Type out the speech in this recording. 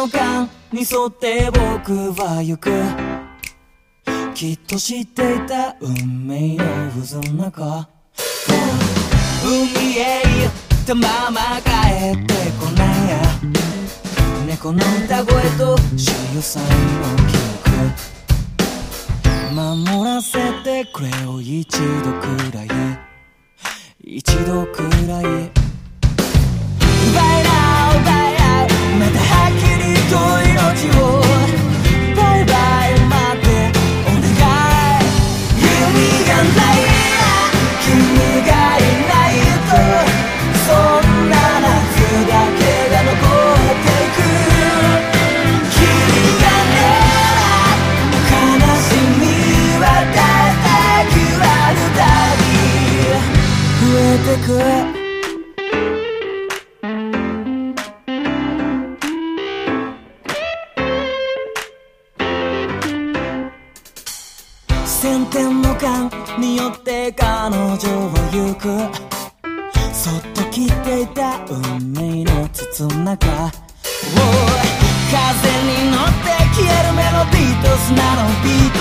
に沿って僕は行く。きっと知っていた運命の渦の中。海へ行ったまま帰ってこないや。猫の歌声と潮さんの記憶守らせてくれよ。一度くらい。一度くらい。先天の感によって彼女は行く。そっと切っていた運命の筒の中。Oh 風に乗って消えるメロディーと砂のビート。